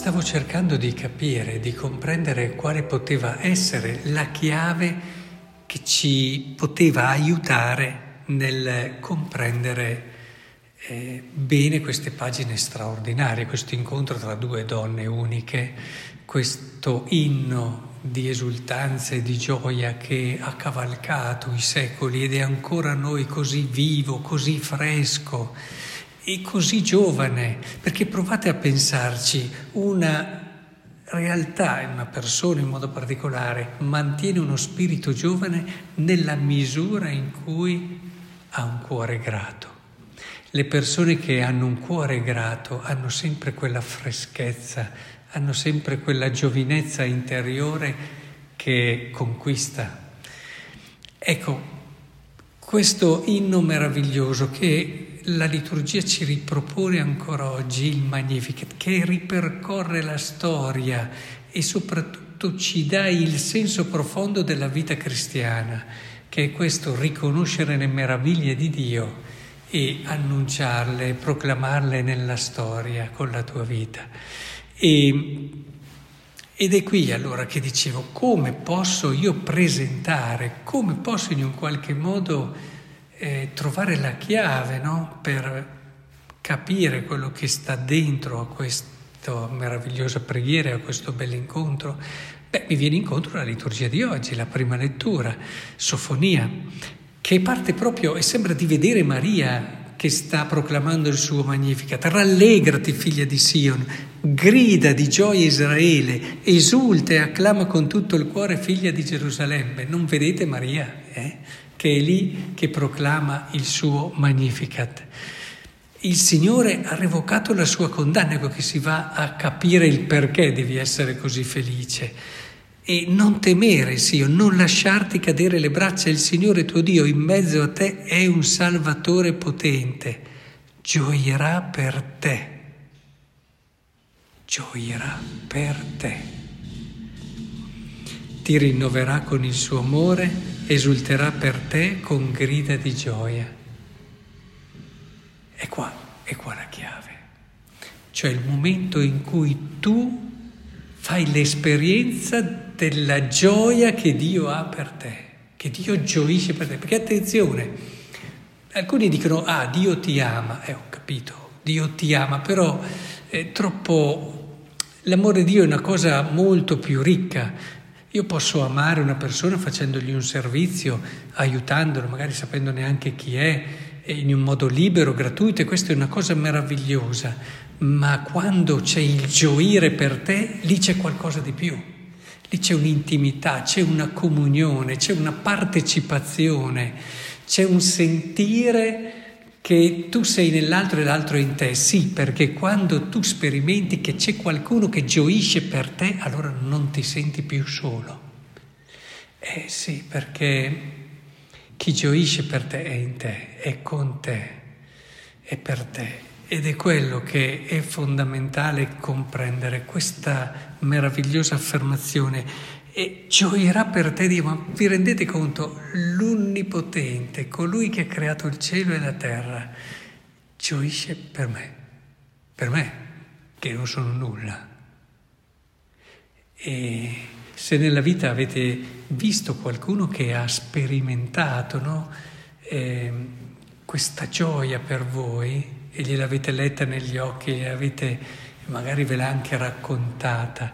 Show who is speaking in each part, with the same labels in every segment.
Speaker 1: stavo cercando di capire, di comprendere quale poteva essere la chiave che ci poteva aiutare nel comprendere eh, bene queste pagine straordinarie, questo incontro tra due donne uniche, questo inno di esultanza e di gioia che ha cavalcato i secoli ed è ancora noi così vivo, così fresco e così giovane, perché provate a pensarci, una realtà, una persona in modo particolare, mantiene uno spirito giovane nella misura in cui ha un cuore grato. Le persone che hanno un cuore grato hanno sempre quella freschezza, hanno sempre quella giovinezza interiore che conquista. Ecco, questo inno meraviglioso che la liturgia ci ripropone ancora oggi, il Magnificat, che ripercorre la storia e soprattutto ci dà il senso profondo della vita cristiana, che è questo riconoscere le meraviglie di Dio e annunciarle, proclamarle nella storia con la tua vita. E, ed è qui allora che dicevo, come posso io presentare, come posso in un qualche modo eh, trovare la chiave no? per capire quello che sta dentro a questa meravigliosa preghiera, a questo bell'incontro? Beh, mi viene incontro la liturgia di oggi, la prima lettura, Sofonia che parte proprio e sembra di vedere Maria che sta proclamando il suo Magnificat. Rallegrati, figlia di Sion, grida di gioia Israele, esulta e acclama con tutto il cuore, figlia di Gerusalemme. Non vedete Maria, eh? che è lì che proclama il suo Magnificat. Il Signore ha revocato la sua condanna, ecco che si va a capire il perché devi essere così felice. E non temere, Dio, non lasciarti cadere le braccia, il Signore tuo Dio in mezzo a te è un Salvatore potente, gioierà per te, gioierà per te. Ti rinnoverà con il suo amore, esulterà per te con grida di gioia. E qua, è qua la chiave, cioè il momento in cui tu fai l'esperienza della gioia che Dio ha per te, che Dio gioisce per te. Perché attenzione, alcuni dicono, ah, Dio ti ama, eh, ho capito, Dio ti ama, però è troppo... L'amore di Dio è una cosa molto più ricca. Io posso amare una persona facendogli un servizio, aiutandolo, magari sapendo neanche chi è, in un modo libero, gratuito, e questa è una cosa meravigliosa. Ma quando c'è il gioire per te, lì c'è qualcosa di più. Lì c'è un'intimità, c'è una comunione, c'è una partecipazione, c'è un sentire che tu sei nell'altro e l'altro in te. Sì, perché quando tu sperimenti che c'è qualcuno che gioisce per te, allora non ti senti più solo. Eh sì, perché chi gioisce per te è in te, è con te, è per te. Ed è quello che è fondamentale comprendere, questa meravigliosa affermazione. E gioirà per te Dio, ma vi rendete conto? L'Onnipotente, colui che ha creato il cielo e la terra, gioisce per me, per me, che non sono nulla. E se nella vita avete visto qualcuno che ha sperimentato no? eh, questa gioia per voi, e gliel'avete letta negli occhi e avete, magari ve l'ha anche raccontata,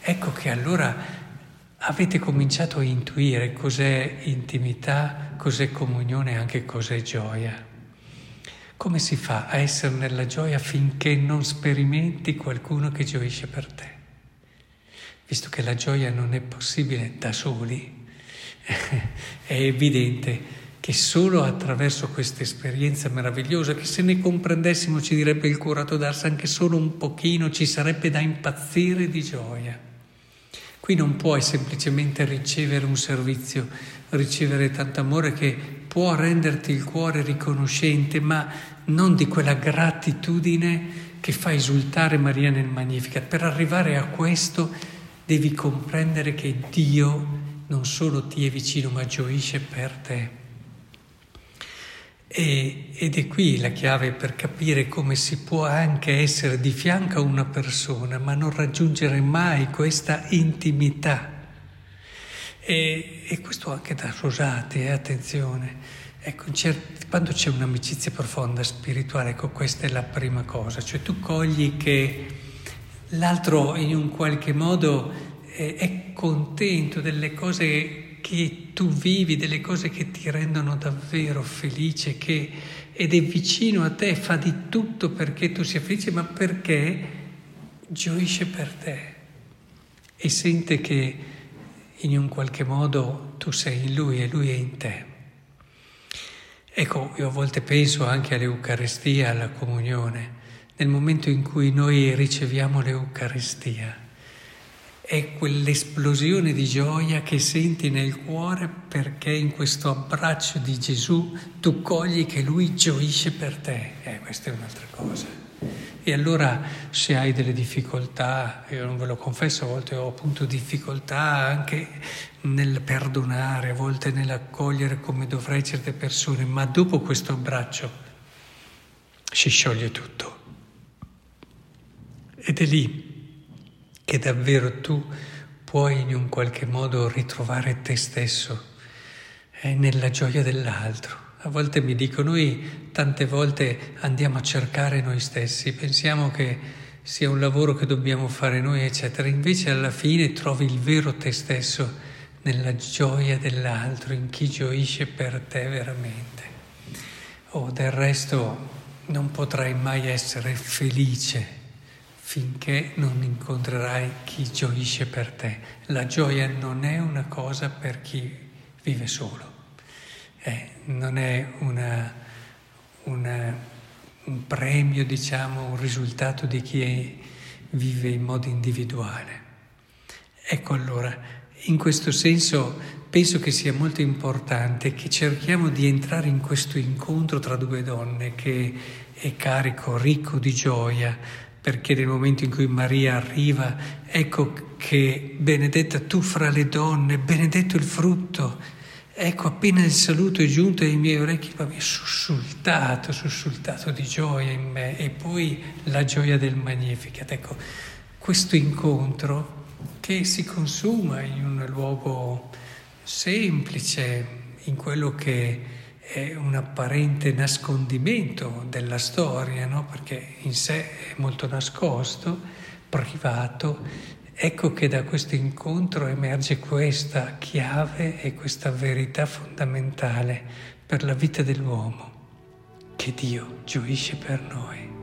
Speaker 1: ecco che allora avete cominciato a intuire cos'è intimità, cos'è comunione e anche cos'è gioia. Come si fa a essere nella gioia finché non sperimenti qualcuno che gioisce per te? Visto che la gioia non è possibile da soli, è evidente che solo attraverso questa esperienza meravigliosa, che se ne comprendessimo ci direbbe il curato d'Ars anche solo un pochino, ci sarebbe da impazzire di gioia. Qui non puoi semplicemente ricevere un servizio, ricevere tanto amore che può renderti il cuore riconoscente, ma non di quella gratitudine che fa esultare Maria nel Magnificat. Per arrivare a questo devi comprendere che Dio non solo ti è vicino, ma gioisce per te. E, ed è qui la chiave per capire come si può anche essere di fianco a una persona, ma non raggiungere mai questa intimità. E, e questo anche da sposati, eh, attenzione. Ecco, quando c'è un'amicizia profonda, spirituale, ecco, questa è la prima cosa, cioè tu cogli che l'altro in un qualche modo è, è contento delle cose che tu vivi, delle cose che ti rendono davvero felice, che, ed è vicino a te, fa di tutto perché tu sia felice, ma perché gioisce per te e sente che in un qualche modo tu sei in lui e lui è in te. Ecco, io a volte penso anche all'Eucaristia, alla comunione, nel momento in cui noi riceviamo l'Eucaristia è quell'esplosione di gioia che senti nel cuore perché in questo abbraccio di Gesù tu cogli che Lui gioisce per te. Eh, questa è un'altra cosa. E allora se hai delle difficoltà, io non ve lo confesso, a volte ho appunto difficoltà anche nel perdonare, a volte nell'accogliere come dovrei certe persone, ma dopo questo abbraccio si scioglie tutto. Ed è lì che davvero tu puoi in un qualche modo ritrovare te stesso eh, nella gioia dell'altro. A volte mi dico, noi tante volte andiamo a cercare noi stessi, pensiamo che sia un lavoro che dobbiamo fare noi, eccetera, invece alla fine trovi il vero te stesso nella gioia dell'altro, in chi gioisce per te veramente. O oh, del resto non potrai mai essere felice finché non incontrerai chi gioisce per te. La gioia non è una cosa per chi vive solo, eh, non è una, una, un premio, diciamo, un risultato di chi vive in modo individuale. Ecco allora, in questo senso penso che sia molto importante che cerchiamo di entrare in questo incontro tra due donne che è carico, ricco di gioia, perché nel momento in cui Maria arriva, ecco che benedetta tu fra le donne, benedetto il frutto. Ecco, appena il saluto è giunto ai miei orecchi, ma mi è sussultato, sussultato di gioia in me. E poi la gioia del Magnificat. Ecco, questo incontro che si consuma in un luogo semplice, in quello che è un apparente nascondimento della storia, no? perché in sé è molto nascosto, privato. Ecco che da questo incontro emerge questa chiave e questa verità fondamentale per la vita dell'uomo, che Dio gioisce per noi.